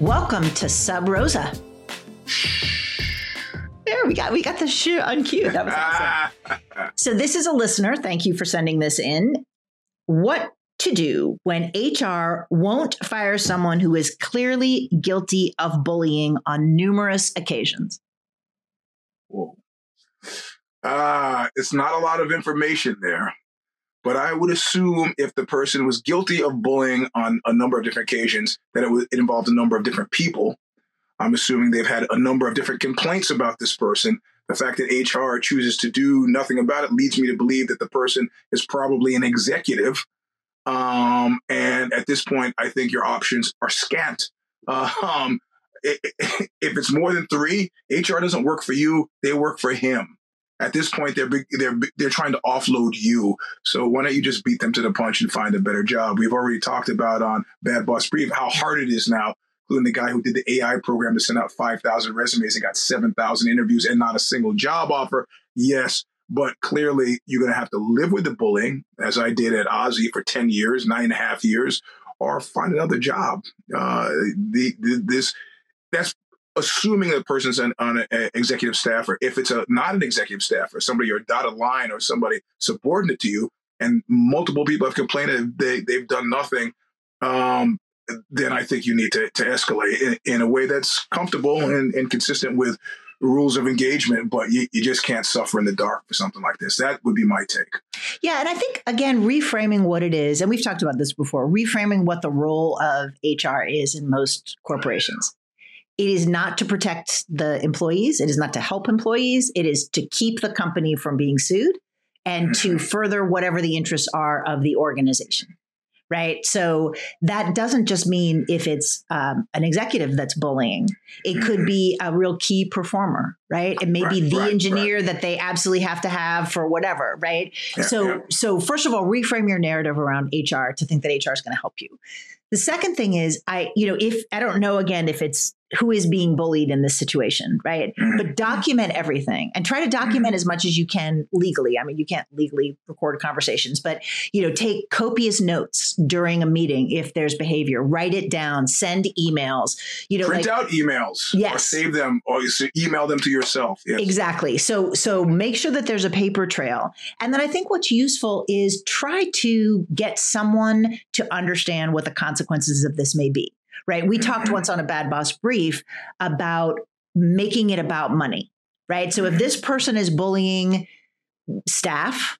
Welcome to Sub Rosa. There we got we got the shoe on cue. That was awesome. so this is a listener. Thank you for sending this in. What to do when HR won't fire someone who is clearly guilty of bullying on numerous occasions? Whoa. Uh, it's not a lot of information there. But I would assume if the person was guilty of bullying on a number of different occasions, that it, it involved a number of different people. I'm assuming they've had a number of different complaints about this person. The fact that HR chooses to do nothing about it leads me to believe that the person is probably an executive. Um, and at this point, I think your options are scant. Uh, um, if it's more than three, HR doesn't work for you; they work for him at this point they're they're they're trying to offload you. So why don't you just beat them to the punch and find a better job? We've already talked about on Bad Boss Brief how hard it is now, including the guy who did the AI program to send out five thousand resumes and got seven thousand interviews and not a single job offer. Yes. But clearly, you're going to have to live with the bullying, as I did at Ozzy for 10 years, nine and a half years, or find another job. Uh, the, the, this that's assuming the person's on, on an executive staffer, if it's a not an executive staffer, somebody you're dotted line, or somebody subordinate to you, and multiple people have complained that they they've done nothing, um, then I think you need to, to escalate in, in a way that's comfortable and, and consistent with rules of engagement, but you, you just can't suffer in the dark for something like this. That would be my take. Yeah. And I think, again, reframing what it is, and we've talked about this before, reframing what the role of HR is in most corporations. It is not to protect the employees. It is not to help employees. It is to keep the company from being sued and to mm-hmm. further whatever the interests are of the organization. Right. So that doesn't just mean if it's um, an executive that's bullying, it could mm-hmm. be a real key performer. Right. It may right, be the right, engineer right. that they absolutely have to have for whatever. Right. Yeah, so, yeah. so first of all, reframe your narrative around HR to think that HR is going to help you. The second thing is, I, you know, if I don't know again if it's who is being bullied in this situation, right? Mm-hmm. But document everything and try to document mm-hmm. as much as you can legally. I mean, you can't legally record conversations, but you know, take copious notes during a meeting if there's behavior. Write it down. Send emails. You know, print like, out emails. Yes. Or save them or email them to yourself. Yes. Exactly. So so make sure that there's a paper trail. And then I think what's useful is try to get someone to understand what the consequences of this may be right? We talked once on a bad boss brief about making it about money, right? So if mm-hmm. this person is bullying staff,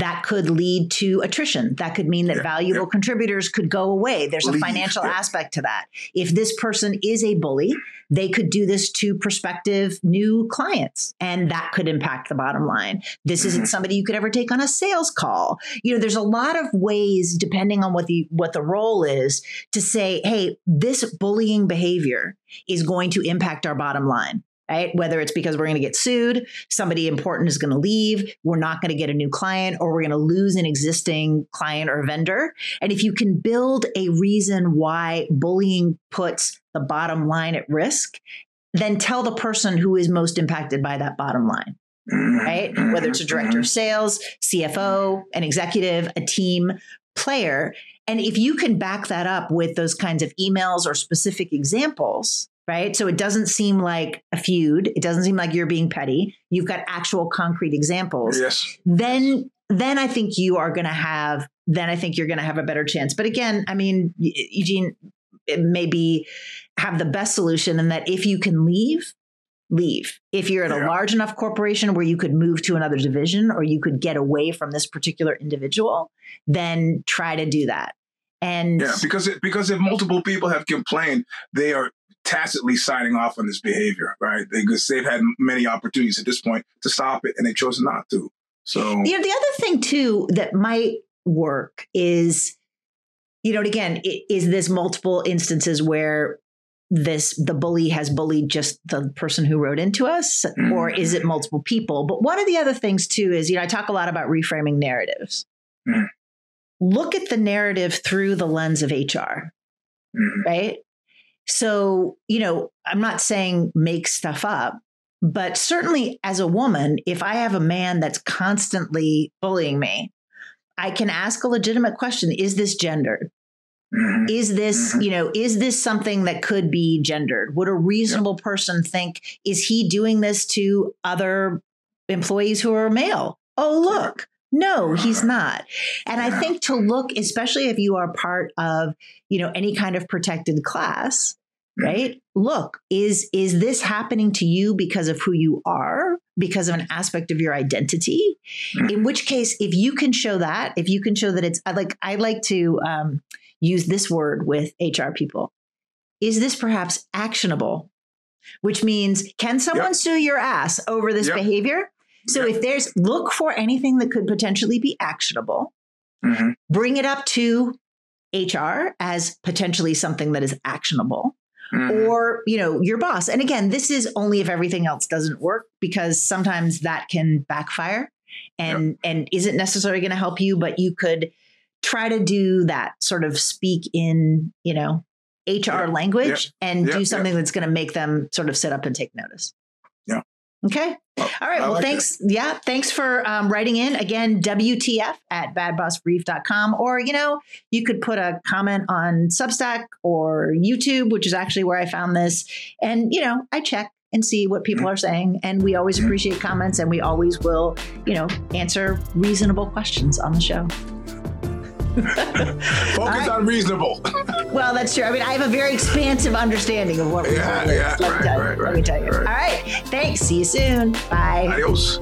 that could lead to attrition. That could mean that yeah, valuable yeah. contributors could go away. There's a financial yeah. aspect to that. If this person is a bully, they could do this to prospective new clients, and that could impact the bottom line. This mm-hmm. isn't somebody you could ever take on a sales call. You know, there's a lot of ways, depending on what the what the role is, to say, hey, this bullying behavior is going to impact our bottom line right? Whether it's because we're going to get sued, somebody important is going to leave, we're not going to get a new client, or we're going to lose an existing client or vendor. And if you can build a reason why bullying puts the bottom line at risk, then tell the person who is most impacted by that bottom line. Right? Whether it's a director of sales, CFO, an executive, a team player. And if you can back that up with those kinds of emails or specific examples, right? So it doesn't seem like a feud. It doesn't seem like you're being petty. You've got actual concrete examples. Yes. Then then I think you are going to have then I think you're going to have a better chance. But again, I mean, Eugene maybe have the best solution in that if you can leave, leave. If you're at yeah. a large enough corporation where you could move to another division or you could get away from this particular individual, then try to do that. And yeah, because it, because if multiple people have complained, they are tacitly signing off on this behavior, right? Because they've had many opportunities at this point to stop it and they chose not to. So, you know, the other thing too that might work is, you know, again, is this multiple instances where this the bully has bullied just the person who wrote into us mm-hmm. or is it multiple people but one of the other things too is you know i talk a lot about reframing narratives mm-hmm. look at the narrative through the lens of hr mm-hmm. right so, you know, I'm not saying make stuff up, but certainly as a woman, if I have a man that's constantly bullying me, I can ask a legitimate question Is this gendered? Mm-hmm. Is this, mm-hmm. you know, is this something that could be gendered? Would a reasonable person think, is he doing this to other employees who are male? Oh, look. No, he's not. And I think to look, especially if you are part of, you know, any kind of protected class, mm. right? Look, is is this happening to you because of who you are, because of an aspect of your identity? Mm. In which case, if you can show that, if you can show that it's I like I like to um, use this word with HR people. Is this perhaps actionable? Which means, can someone yep. sue your ass over this yep. behavior? So yep. if there's look for anything that could potentially be actionable, mm-hmm. bring it up to HR as potentially something that is actionable. Mm-hmm. Or, you know, your boss. And again, this is only if everything else doesn't work because sometimes that can backfire and yep. and isn't necessarily going to help you, but you could try to do that sort of speak in, you know, HR language and do something that's going to make them sort of sit up and take notice. Okay. All right. I well, like thanks. That. Yeah. Thanks for um, writing in. Again, WTF at badbossbrief.com. Or, you know, you could put a comment on Substack or YouTube, which is actually where I found this. And, you know, I check and see what people mm-hmm. are saying. And we always mm-hmm. appreciate comments and we always will, you know, answer reasonable questions on the show. Focus right. on reasonable. well, that's true. I mean, I have a very expansive understanding of what yeah, yeah, Let, right, me tell you. Right, Let me tell you. All right. Thanks. See you soon. Bye. Adios.